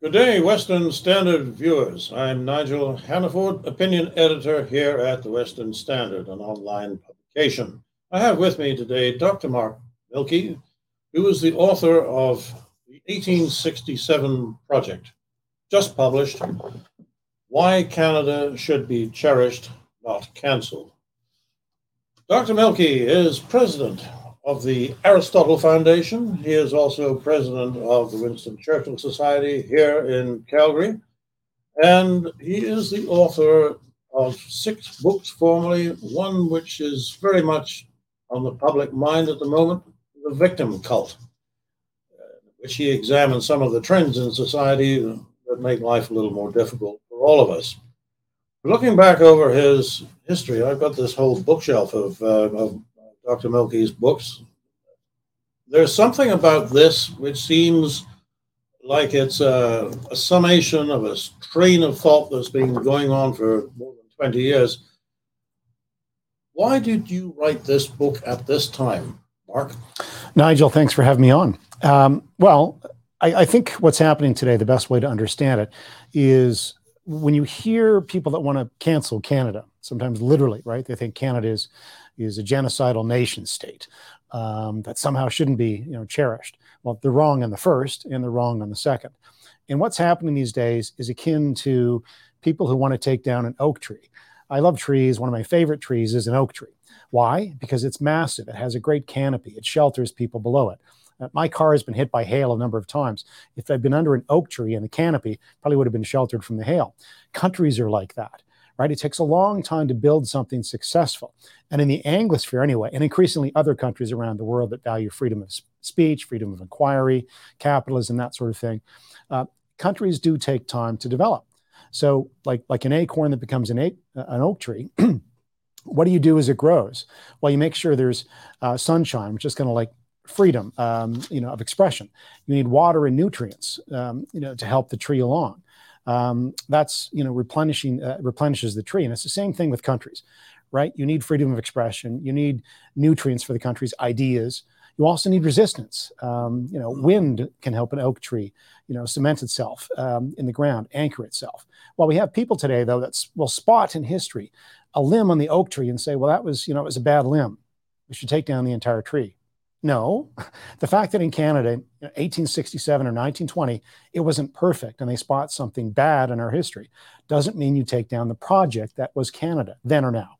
Good day, Western Standard viewers. I'm Nigel Hannaford, opinion editor here at the Western Standard, an online publication. I have with me today Dr. Mark Milke, who is the author of the 1867 Project, just published Why Canada Should Be Cherished, Not Cancelled. Dr. Milke is president of the Aristotle Foundation. He is also president of the Winston Churchill Society here in Calgary. And he is the author of six books formerly, one which is very much on the public mind at the moment The Victim Cult, which he examines some of the trends in society that make life a little more difficult for all of us. Looking back over his history, I've got this whole bookshelf of, uh, of Dr. Milke's books. There's something about this which seems like it's a, a, summation of a train of thought that's been going on for more than 20 years. Why did you write this book at this time, Mark? Nigel, thanks for having me on. Um, well, I, I think what's happening today, the best way to understand it is when you hear people that want to cancel Canada, sometimes literally, right? They think Canada is is a genocidal nation state um, that somehow shouldn't be you know cherished. Well, they're wrong on the first, and they're wrong on the second. And what's happening these days is akin to people who want to take down an oak tree. I love trees. One of my favorite trees is an oak tree. Why? Because it's massive. It has a great canopy. It shelters people below it. Uh, my car has been hit by hail a number of times. If I'd been under an oak tree in the canopy, probably would have been sheltered from the hail. Countries are like that right? It takes a long time to build something successful. And in the Anglosphere, anyway, and increasingly other countries around the world that value freedom of speech, freedom of inquiry, capitalism, that sort of thing, uh, countries do take time to develop. So, like, like an acorn that becomes an, a- an oak tree, what do you do as it grows? Well, you make sure there's uh, sunshine, which is going to like freedom, um, you know, of expression. You need water and nutrients, um, you know, to help the tree along um, that's you know replenishing uh, replenishes the tree. And it's the same thing with countries right? You need freedom of expression. You need nutrients for the country's ideas. You also need resistance. Um, you know wind can help an oak tree you know cement itself um, in the ground anchor itself. Well we have people today though that will spot in history a limb on the oak tree and say well that was you know it was a bad limb. We should take down the entire tree no, the fact that in Canada, 1867 or 1920, it wasn't perfect and they spot something bad in our history doesn't mean you take down the project that was Canada then or now.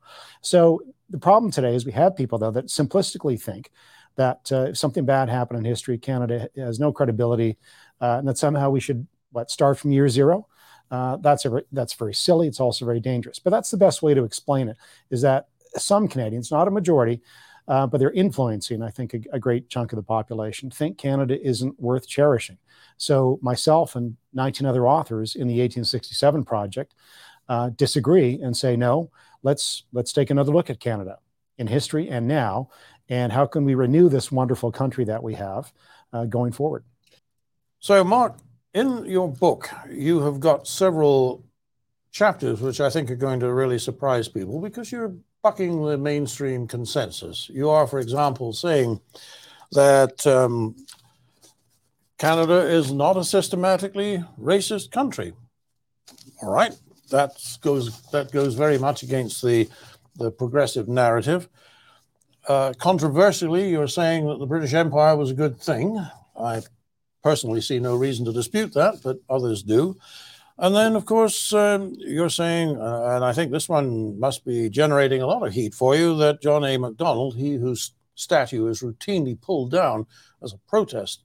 So the problem today is we have people, though, that simplistically think that uh, if something bad happened in history, Canada has no credibility uh, and that somehow we should, what, start from year zero? Uh, that's, a, that's very silly. It's also very dangerous. But that's the best way to explain it is that some Canadians, not a majority, uh, but they're influencing, I think, a, a, great chunk of the population. Think Canada isn't worth cherishing. So myself and 19 other authors in the 1867 project uh, disagree and say, no, let's let's take another look at Canada in history and now, and how can we renew this wonderful country that we have uh, going forward. So, Mark, in your book, you have got several chapters which I think are going to really surprise people because you're bucking the mainstream consensus. You are, for example, saying that um, Canada is not a systematically racist country. All right, that goes that goes very much against the the progressive narrative. Uh, controversially, you're saying that the British Empire was a good thing. I personally see no reason to dispute that, but others do. And then, of course, um, you're saying, uh, and I think this one must be generating a lot of heat for you, that John A. Macdonald, he whose statue is routinely pulled down as a protest,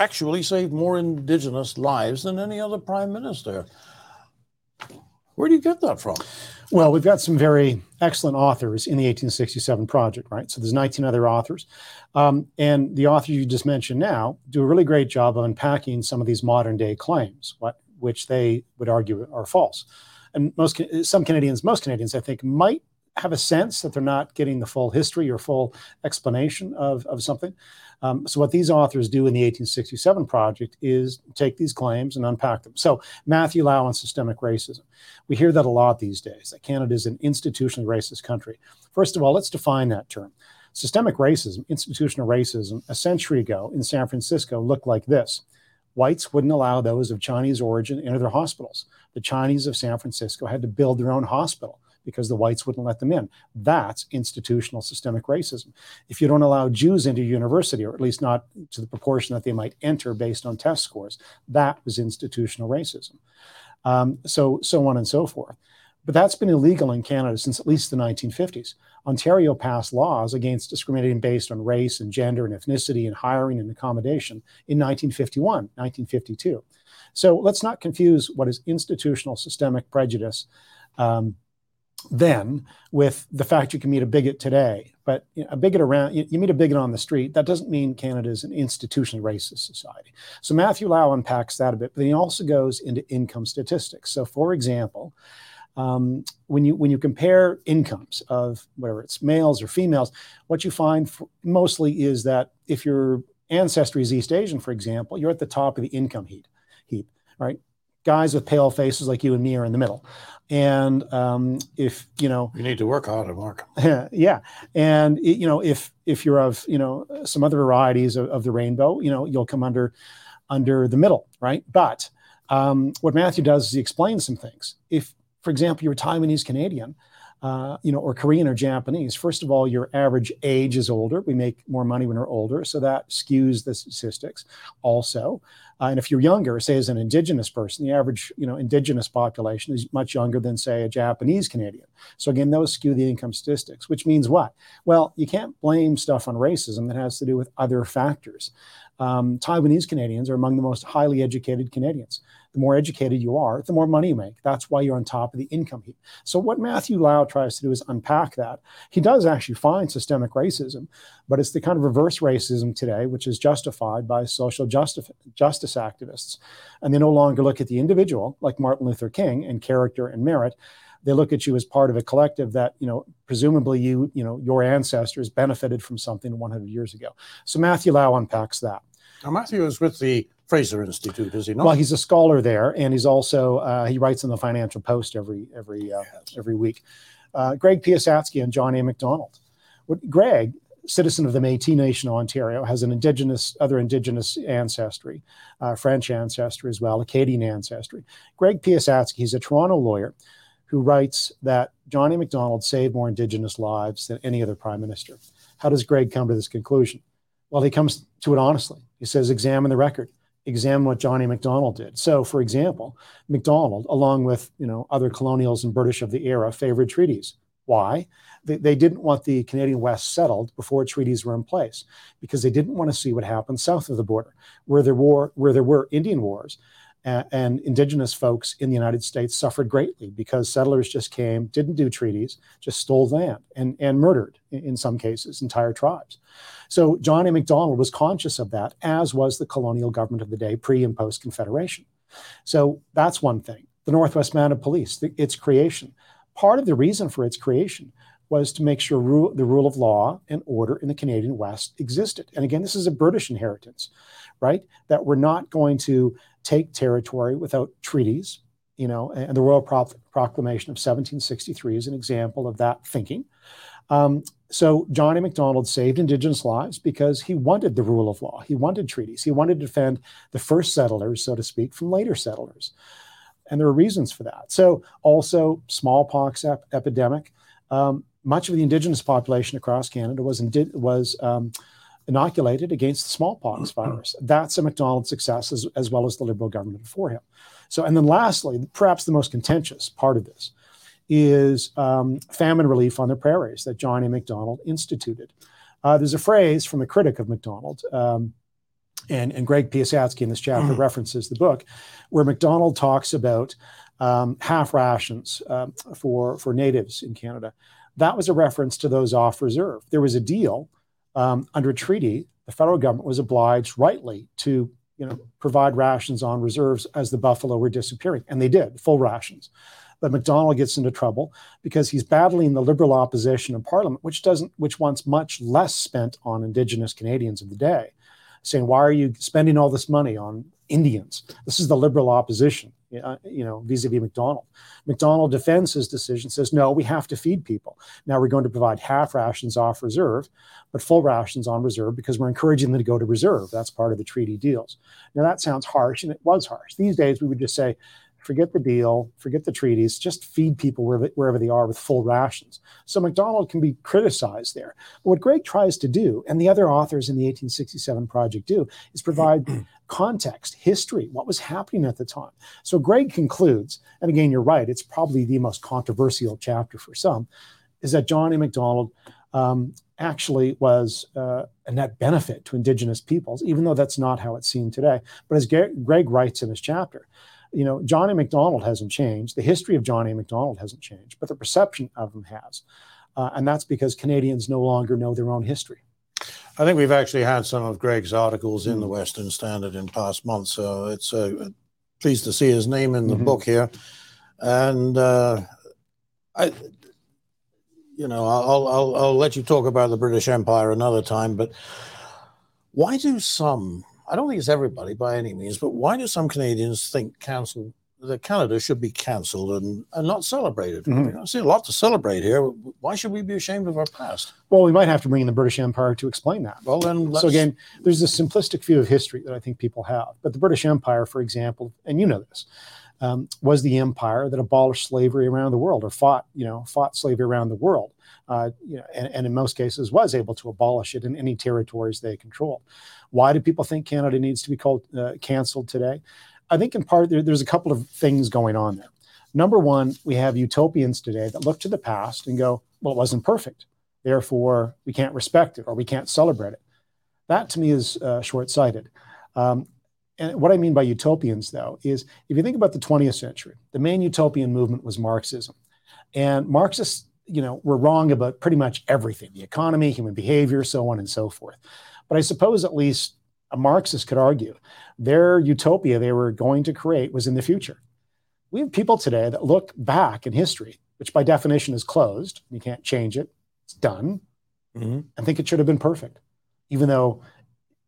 actually saved more Indigenous lives than any other prime minister. Where do you get that from? Well, we've got some very excellent authors in the 1867 project, right? So there's 19 other authors. Um, and the authors you just mentioned now do a really great job of unpacking some of these modern day claims, what, which they would argue are false. And most, some Canadians, most Canadians, I think, might have a sense that they're not getting the full history or full explanation of, of something. Um, so, what these authors do in the 1867 project is take these claims and unpack them. So, Matthew Lau and systemic racism. We hear that a lot these days, that Canada is an institutionally racist country. First of all, let's define that term. Systemic racism, institutional racism, a century ago in San Francisco looked like this whites wouldn't allow those of Chinese origin into their hospitals. The Chinese of San Francisco had to build their own hospital because the whites wouldn't let them in. That's institutional systemic racism. If you don't allow Jews into university, or at least not to the proportion that they might enter based on test scores, that was institutional racism. Um, so, so on and so forth. But that's been illegal in Canada since at least the 1950s. Ontario passed laws against discriminating based on race and gender and ethnicity and hiring and accommodation in 1951, 1952. So let's not confuse what is institutional systemic prejudice um, then with the fact you can meet a bigot today. But you know, a bigot around, you, you, meet a bigot on the street, that doesn't mean Canada is an institutionally racist society. So Matthew Lau unpacks that a bit, but he also goes into income statistics. So, for example, um, when you when you compare incomes of whether it's males or females, what you find mostly is that if your ancestry is East Asian, for example, you're at the top of the income heap. Heap, right? Guys with pale faces like you and me are in the middle, and um, if you know, you need to work harder, Mark. yeah, and you know, if if you're of you know some other varieties of, of the rainbow, you know, you'll come under under the middle, right? But um, what Matthew does is he explains some things. If for example, you're a Taiwanese Canadian, uh, you know, or Korean or Japanese. First of all, your average age is older. We make more money when we're older, so that skews the statistics. Also, uh, and if you're younger, say as an Indigenous person, the average, you know, Indigenous population is much younger than say a Japanese Canadian. So again, those skew the income statistics. Which means what? Well, you can't blame stuff on racism that has to do with other factors. Um, Taiwanese Canadians are among the most highly educated Canadians the more educated you are, the more money you make. That's why you're on top of the income heap. So, what Matthew Lau tries to do is unpack that. He does actually find systemic racism, but it's the kind of reverse racism today, which is justified by social justice, justice activists. And they no longer look at the individual, like Martin Luther King, and character and merit. They look at you as part of a collective that, you know, presumably you, you know, your ancestors benefited from something 100 years ago. So Matthew Lau unpacks that. Now, Matthew is with the Fraser Institute, is he not? Well, he's a scholar there, and he's also uh, he writes in the Financial Post every every uh, every week. Uh, Greg Piasecki and John A. Macdonald. What, Greg, citizen of the Métis Nation of Ontario, has an indigenous other indigenous ancestry, uh, French ancestry as well, Acadian ancestry. Greg Piasecki, he's a Toronto lawyer who writes that John A. Macdonald saved more indigenous lives than any other prime minister. How does Greg come to this conclusion? Well, he comes to it honestly. He says, examine the record examine what John A. Macdonald did. So, for example, Macdonald, along with you know other colonials and British of the era, favored treaties. Why? They, they didn't want the Canadian West settled before treaties were in place because they didn't want to see what happened south of the border, where there were where there were Indian wars and indigenous folks in the United States suffered greatly because settlers just came, didn't do treaties, just stole land and, and murdered, in some cases, entire tribes. So John A. Macdonald was conscious of that, as was the colonial government of the day, pre and post Confederation. So that's one thing. The Northwest Mounted Police, the, its creation. Part of the reason for its creation was to make sure rule, the rule of law and order in the Canadian West existed. And again, this is a British inheritance, right? That we're not going to take territory without treaties, you know, and the Royal Pro- Proclamation of 1763 is an example of that thinking. Um, so John A. Macdonald saved Indigenous lives because he wanted the rule of law. He wanted treaties. He wanted to defend the first settlers, so to speak, from later settlers. And there are reasons for that. So also smallpox ep- epidemic. Um, much of the Indigenous population across Canada was indi- was um, inoculated against the smallpox virus. That's a Macdonald success as, as well as the Liberal government before him. So, and then lastly, perhaps the most contentious part of this is um, famine relief on the prairies that John A. Macdonald instituted. Uh, there's a phrase from a critic of Macdonald, um, and, and Greg Piasecki in this chapter mm. references the book, where Macdonald talks about um, half rations uh, for, for natives in Canada. That was a reference to those off reserve. There was a deal um, under a treaty, the federal government was obliged rightly to you know, provide rations on reserves as the buffalo were disappearing. And they did, full rations. But Macdonald gets into trouble because he's battling the liberal opposition in Parliament, which doesn't, which wants much less spent on Indigenous Canadians of the day. Saying, why are you spending all this money on Indians? This is the liberal opposition, you know, vis-a-vis Macdonald. Macdonald defends his decision, says, no, we have to feed people. Now we're going to provide half rations off reserve, but full rations on reserve because we're encouraging them to go to reserve. That's part of the treaty deals. Now that sounds harsh, and it was harsh. These days we would just say, forget the deal, forget the treaties, just feed people wherever, wherever they are with full rations. So Macdonald can be criticized there. But what Greg tries to do, and the other authors in the 1867 project do, is provide context, history, what was happening at the time. So Greg concludes, and again, you're right, it's probably the most controversial chapter for some, is that John A. Macdonald um, actually was uh, a net benefit to Indigenous peoples, even though that's not how it's seen today. But as Greg writes in his chapter, you know, John A. Macdonald hasn't changed. The history of John A. Macdonald hasn't changed, but the perception of him has. Uh, and that's because Canadians no longer know their own history. I think we've actually had some of Greg's articles in the Western Standard in past months, so it's uh, pleased to see his name in the mm-hmm. book here. And uh, I, you know, I'll, I'll I'll let you talk about the British Empire another time. But why do some I don't think it's everybody by any means, but why do some Canadians think council that Canada should be cancelled and, and not celebrated? Mm-hmm. I see a lot to celebrate here. Why should we be ashamed of our past? Well, we might have to bring in the British Empire to explain that. Well, then, so again, there's this simplistic view of history that I think people have. But the British Empire, for example, and you know this, um, was the empire that abolished slavery around the world or fought, you know, fought slavery around the world. Uh, you know, and, and, in most cases was able to abolish it in any territories they controlled. Why do people think Canada needs to be called uh, canceled today? I think in part there, there's a couple of things going on there. Number one, we have utopians today that look to the past and go, well, it wasn't perfect. Therefore, we can't respect it or we can't celebrate it. That to me is uh, short sighted. Um, and what I mean by utopians, though, is if you think about the 20th century, the main utopian movement was Marxism. And Marxists, you know, were wrong about pretty much everything the economy, human behavior, so on and so forth. But I suppose at least a Marxist could argue their utopia they were going to create was in the future. We have people today that look back in history, which by definition is closed. You can't change it, it's done, mm-hmm. and think it should have been perfect, even though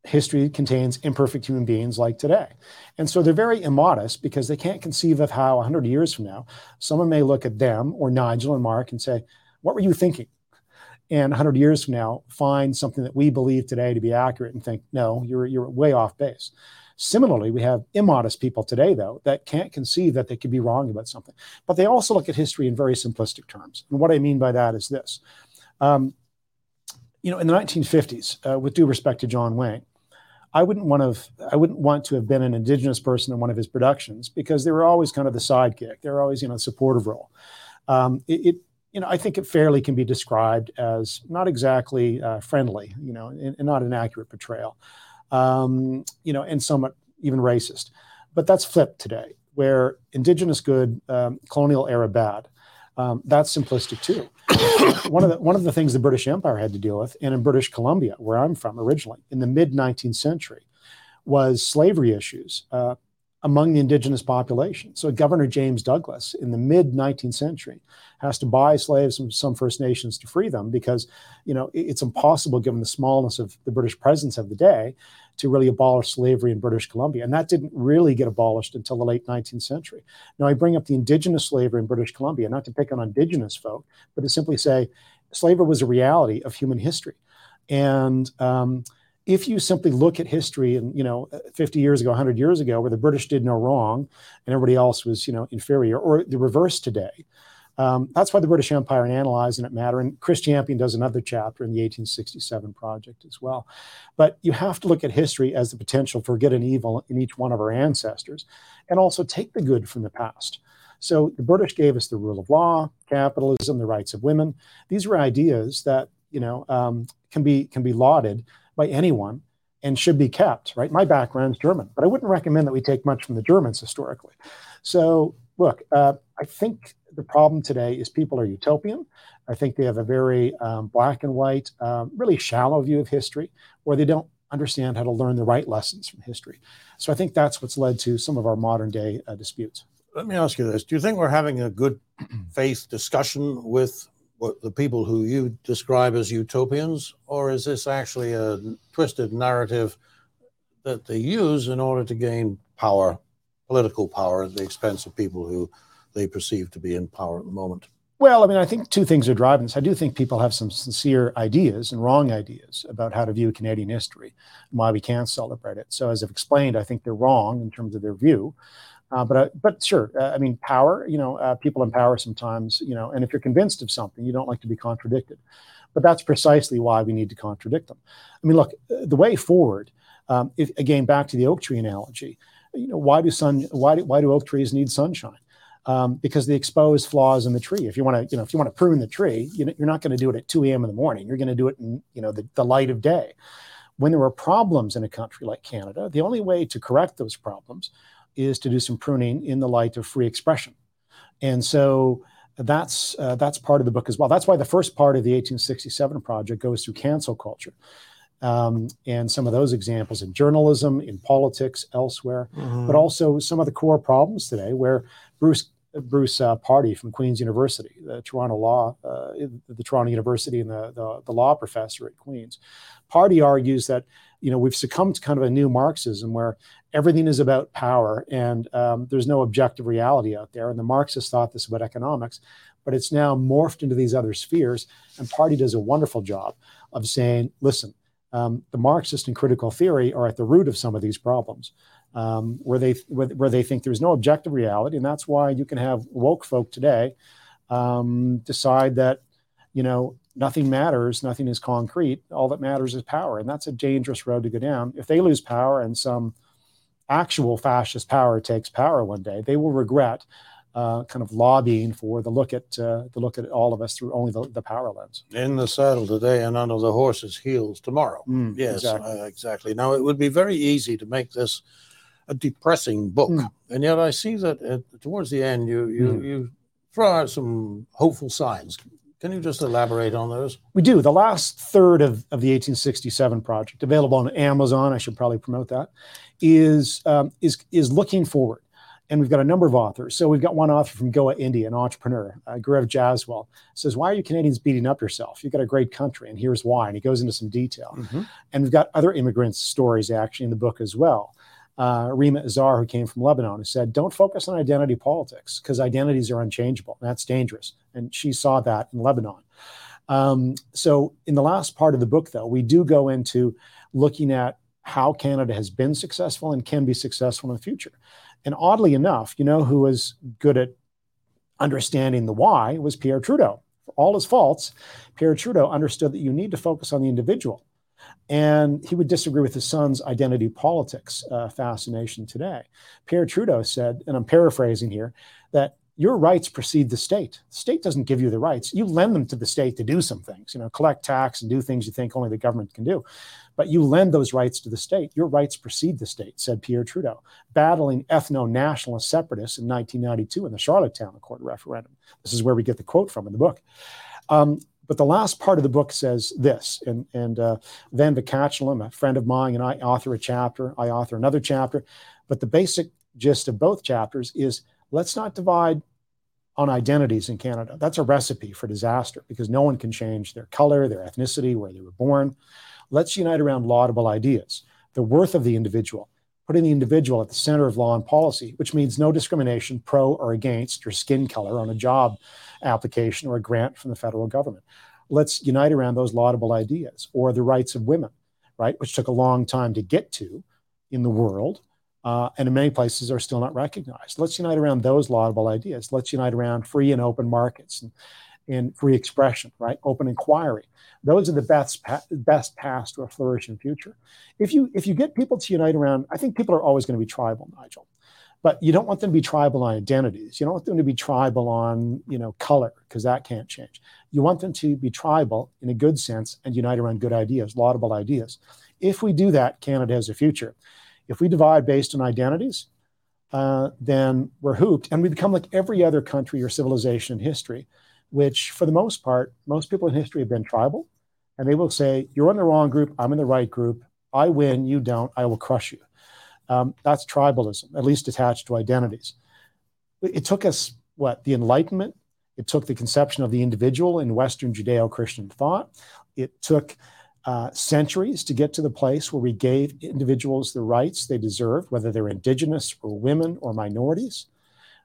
history contains imperfect human beings like today. And so they're very immodest because they can't conceive of how 100 years from now, someone may look at them or Nigel and Mark and say, What were you thinking? And 100 years from now, find something that we believe today to be accurate and think, No, you're, you're way off base. Similarly, we have immodest people today, though, that can't conceive that they could be wrong about something. But they also look at history in very simplistic terms. And what I mean by that is this. Um, you know, in the 1950s, uh, with due respect to John Wayne, I wouldn't want to I wouldn't want to have been an indigenous person in one of his productions because they were always kind of the sidekick. They were always you know supportive role. Um, it, it, you know I think it fairly can be described as not exactly uh, friendly, you know, and, and, not an accurate portrayal, um, you know, and somewhat even racist. But that's flipped today, where indigenous good, um, colonial era bad. Um, that's simplistic too. One of the one of the things the British Empire had to deal with, and in British Columbia, where I'm from originally, in the mid 19th century, was slavery issues uh, among the indigenous population. So Governor James Douglas, in the mid 19th century, has to buy slaves from some First Nations to free them because, you know, it's impossible given the smallness of the British presence of the day to really abolish slavery in British Columbia. And that didn't really get abolished until the late 19th century. Now, I bring up the indigenous slavery in British Columbia, not to pick on indigenous folk, but to simply say slavery was a reality of human history. And um, if you simply look at history and, you know, 50 years ago, 100 years ago, where the British did no wrong and everybody else was, you know, inferior, or the reverse today, um, that's why the British Empire and analyzing it matter. And Chris Champion does another chapter in the 1867 project as well. But you have to look at history as the potential for good and evil in each one of our ancestors, and also take the good from the past. So the British gave us the rule of law, capitalism, the rights of women. These were ideas that you know um, can be can be lauded by anyone and should be kept. Right? My background's German, but I wouldn't recommend that we take much from the Germans historically. So look, uh, I think the problem today is people are utopian. I think they have a very um, black and white, um, really shallow view of history, or they don't understand how to learn the right lessons from history. So I think that's what's led to some of our modern day uh, disputes. Let me ask you this: Do you think we're having a good faith discussion with what the people who you describe as utopians, or is this actually a twisted narrative that they use in order to gain power, political power, at the expense of people who they perceive to be in power at the moment? Well, I mean, I think two things are driving this. I do think people have some sincere ideas and wrong ideas about how to view Canadian history and why we can't celebrate it. So, as I've explained, I think they're wrong in terms of their view. Uh, but uh, but sure, uh, I mean, power. You know, uh, people in power sometimes. You know, and if you're convinced of something, you don't like to be contradicted. But that's precisely why we need to contradict them. I mean, look, the way forward. Um, if, again, back to the oak tree analogy. You know, why do sun? Why do, why do oak trees need sunshine? Um, because they expose flaws in the tree. If you want to, you know, if you want to prune the tree, you know, you're not going to do it at 2 a.m. in the morning. You're going to do it in, you know, the, the light of day. When there are problems in a country like Canada, the only way to correct those problems is to do some pruning in the light of free expression. And so that's uh, that's part of the book as well. That's why the first part of the 1867 project goes through cancel culture. Um, and some of those examples in journalism, in politics, elsewhere, mm-hmm. but also some of the core problems today where Bruce Bruce uh, Pardy from Queen's University, the Toronto Law, uh, the Toronto University, and the, the, the law professor at Queen's. Pardy argues that you know we've succumbed to kind of a new Marxism where everything is about power and um, there's no objective reality out there. And the Marxists thought this about economics, but it's now morphed into these other spheres. And Pardy does a wonderful job of saying, listen, um, the Marxist and critical theory are at the root of some of these problems um, where they where, where, they think there's no objective reality, and that's why you can have woke folk today um, decide that you know nothing matters, nothing is concrete. All that matters is power, and that's a dangerous road to go down. If they lose power and some actual fascist power takes power one day, they will regret uh, kind of lobbying for the look at uh, the look at all of us through only the, the, power lens. In the saddle today and under the horse's heels tomorrow. Mm, yes, exactly. Uh, exactly. Now it would be very easy to make this a depressing book, mm. and yet I see that at, towards the end you you mm. you throw out some hopeful signs. Can you just elaborate on those? We do. The last third of, of the 1867 project, available on Amazon, I should probably promote that, is um, is is looking forward. And we've got a number of authors. So we've got one author from Goa, India, an entrepreneur, uh, Gaurav Jaswal, says, Why are you Canadians beating up yourself? You've got a great country, and here's why. And he goes into some detail. Mm-hmm. And we've got other immigrants' stories actually in the book as well uh, Rima Azar, who came from Lebanon, who said, Don't focus on identity politics because identities are unchangeable. That's dangerous. And she saw that in Lebanon. Um, so, in the last part of the book, though, we do go into looking at how Canada has been successful and can be successful in the future. And oddly enough, you know who was good at understanding the why was Pierre Trudeau. For all his faults, Pierre Trudeau understood that you need to focus on the individual and he would disagree with his son's identity politics uh, fascination today. Pierre Trudeau said, and I'm paraphrasing here, that your rights precede the state. The state doesn't give you the rights. You lend them to the state to do some things, you know, collect tax and do things you think only the government can do. But you lend those rights to the state. Your rights precede the state, said Pierre Trudeau, battling ethno nationalist separatists in 1992 in the Charlottetown Accord referendum. This is where we get the quote from in the book. Um, but the last part of the book says this, and, and uh, Van Vakachalam, a friend of mine, and I author a chapter, I author another chapter. But the basic gist of both chapters is let's not divide on identities in Canada. That's a recipe for disaster because no one can change their color, their ethnicity, where they were born. Let's unite around laudable ideas, the worth of the individual, putting the individual at the center of law and policy, which means no discrimination pro or against your skin color on a job application or a grant from the federal government. Let's unite around those laudable ideas or the rights of women, right, which took a long time to get to in the world. Uh, and in many places are still not recognized. Let's unite around those laudable ideas. Let's unite around free and open markets and, and free expression, right? Open inquiry. Those are the best best paths to a flourishing future. If you if you get people to unite around, I think people are always going to be tribal, Nigel but you don't want them to be tribal on identities. You don't want them to be tribal on, you know, color because that can't change. You want them to be tribal in a good sense and unite around good ideas, laudable ideas. If we do that, Canada has a future. If we divide based on identities, uh, then we're hooped and we become like every other country or civilization in history, which for the most part, most people in history have been tribal. And they will say, You're in the wrong group, I'm in the right group. I win, you don't, I will crush you. Um, that's tribalism, at least attached to identities. It took us, what, the Enlightenment? It took the conception of the individual in Western Judeo Christian thought. It took uh, centuries to get to the place where we gave individuals the rights they deserve, whether they're indigenous or women or minorities.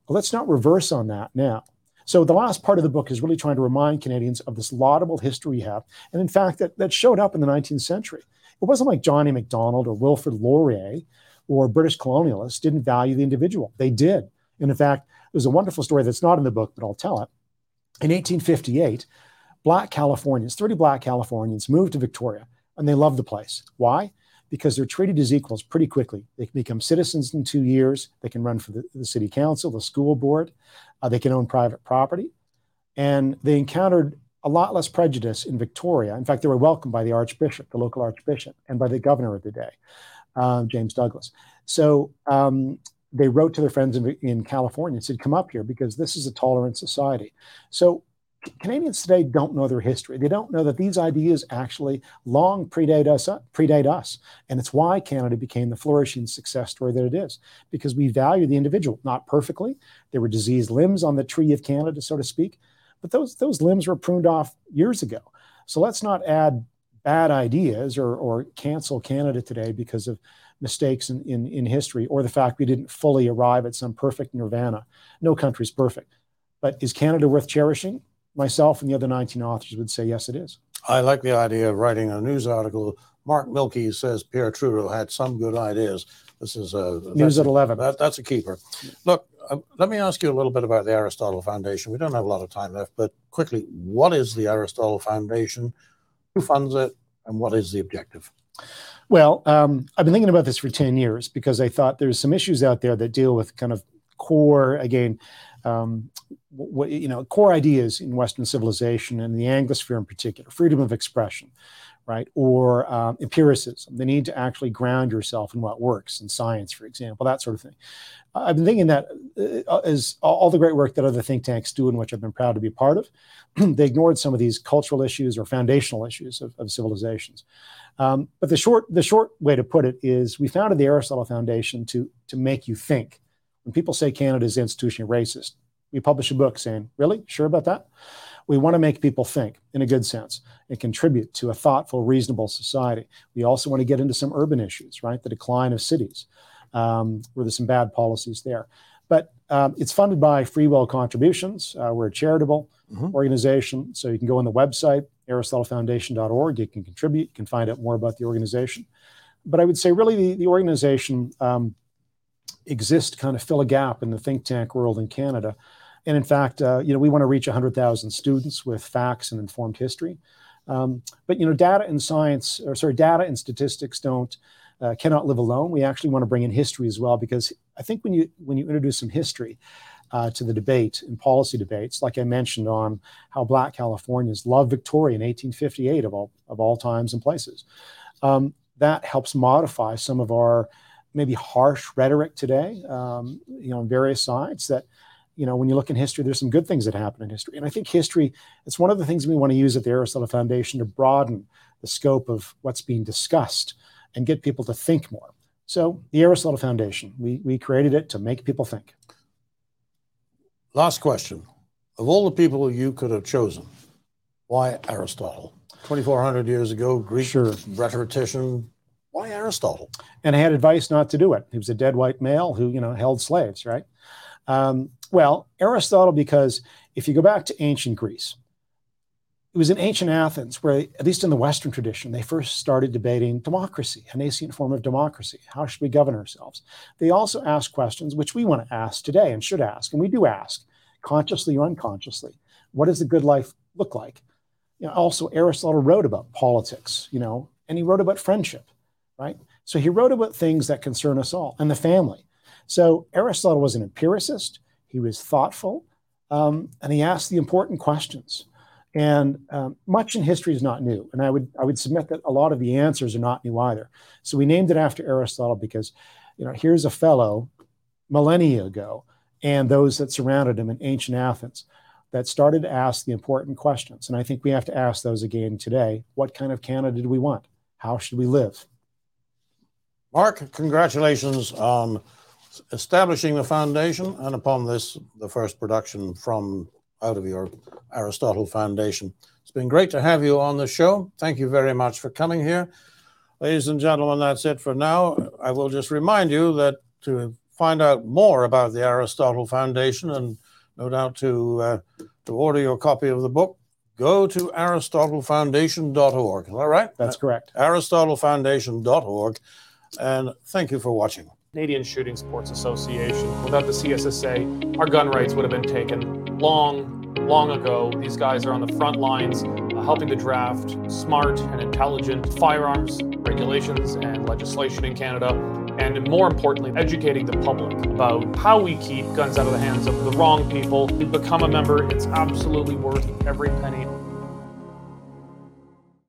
Well, let's not reverse on that now. So the last part of the book is really trying to remind Canadians of this laudable history we have. And in fact, that, that showed up in the 19th century. It wasn't like John A. Macdonald or Wilfrid Laurier or British colonialists didn't value the individual. They did. And in fact, there's a wonderful story that's not in the book, but I'll tell it. In 1858, black Californians, 30 black Californians, moved to Victoria and they loved the place. Why? Because they're treated as equals pretty quickly. They can become citizens in two years. They can run for the, the city council, the school board. Uh, they can own private property. And they encountered a lot less prejudice in Victoria. In fact, they were welcomed by the archbishop, the local archbishop, and by the governor of the day, uh, James Douglas. So um, they wrote to their friends in, in California and said, "Come up here because this is a tolerant society." So Canadians today don't know their history. They don't know that these ideas actually long predate us, uh, predate us. And it's why Canada became the flourishing success story that it is, because we value the individual, not perfectly. There were diseased limbs on the tree of Canada, so to speak, but those, those limbs were pruned off years ago. So let's not add bad ideas or, or cancel Canada today because of mistakes in, in, in history or the fact we didn't fully arrive at some perfect nirvana. No country's perfect. But is Canada worth cherishing? Myself and the other 19 authors would say, yes, it is. I like the idea of writing a news article. Mark Milke says Pierre Trudeau had some good ideas. This is a news at 11. That, that's a keeper. Look, uh, let me ask you a little bit about the Aristotle Foundation. We don't have a lot of time left, but quickly, what is the Aristotle Foundation? Who funds it? And what is the objective? Well, um, I've been thinking about this for 10 years because I thought there's some issues out there that deal with kind of core, again, um, what, you know, core ideas in Western civilization and the Anglosphere in particular, freedom of expression, right? Or um, empiricism, the need to actually ground yourself in what works in science, for example, that sort of thing. I've been thinking that uh, as all the great work that other think tanks do, and which I've been proud to be part of, they ignored some of these cultural issues or foundational issues of, of civilizations. Um, but the short, the short way to put it is we founded the Aristotle Foundation to, to make you think. When people say Canada is institutionally racist, we publish a book saying, Really? Sure about that? We want to make people think in a good sense and contribute to a thoughtful, reasonable society. We also want to get into some urban issues, right? The decline of cities, um, where there's some bad policies there. But um, it's funded by free will contributions. Uh, we're a charitable mm-hmm. organization. So you can go on the website, aristotlefoundation.org. You can contribute, you can find out more about the organization. But I would say, really, the, the organization um, exists to kind of fill a gap in the think tank world in Canada and in fact, uh, you know, we want to reach 100,000 students with facts and informed history. Um, but you know, data and science, or sorry, data and statistics don't uh, cannot live alone. We actually want to bring in history as well because I think when you when you introduce some history uh, to the debate and policy debates, like I mentioned on how Black Californians love Victoria in 1858 of all of all times and places, um, that helps modify some of our maybe harsh rhetoric today, um, you know, on various sides that you know, when you look in history, there's some good things that happen in history. And I think history, it's one of the things we want to use at the Aristotle Foundation to broaden the scope of what's being discussed and get people to think more. So the Aristotle Foundation, we, we created it to make people think. Last question. Of all the people you could have chosen, why Aristotle? 2,400 years ago, Greek sure. rhetorician. Why Aristotle? And I had advice not to do it. He was a dead white male who, you know, held slaves, right? Um, well, Aristotle, because if you go back to ancient Greece, it was in ancient Athens where, at least in the Western tradition, they first started debating democracy, a nascent form of democracy. How should we govern ourselves? They also asked questions which we want to ask today and should ask, and we do ask, consciously or unconsciously. What does a good life look like? You know, also, Aristotle wrote about politics, you know, and he wrote about friendship, right? So he wrote about things that concern us all and the family. So Aristotle was an empiricist. He was thoughtful, um, and he asked the important questions. And um, much in history is not new, and I would I would submit that a lot of the answers are not new either. So we named it after Aristotle because, you know, here's a fellow millennia ago, and those that surrounded him in ancient Athens that started to ask the important questions. And I think we have to ask those again today. What kind of Canada do we want? How should we live? Mark, congratulations on establishing the foundation, and upon this, the first production from out of your Aristotle Foundation. It's been great to have you on the show. Thank you very much for coming here. Ladies and gentlemen, that's it for now. I will just remind you that to find out more about the Aristotle Foundation and no doubt to, uh, to order your copy of the book, go to aristotlefoundation.org. All right? That's correct. aristotlefoundation.org. And thank you for watching. Canadian Shooting Sports Association. Without the CSSA, our gun rights would have been taken long, long ago. These guys are on the front lines uh, helping to draft smart and intelligent firearms regulations and legislation in Canada. And more importantly, educating the public about how we keep guns out of the hands of the wrong people. To become a member, it's absolutely worth every penny.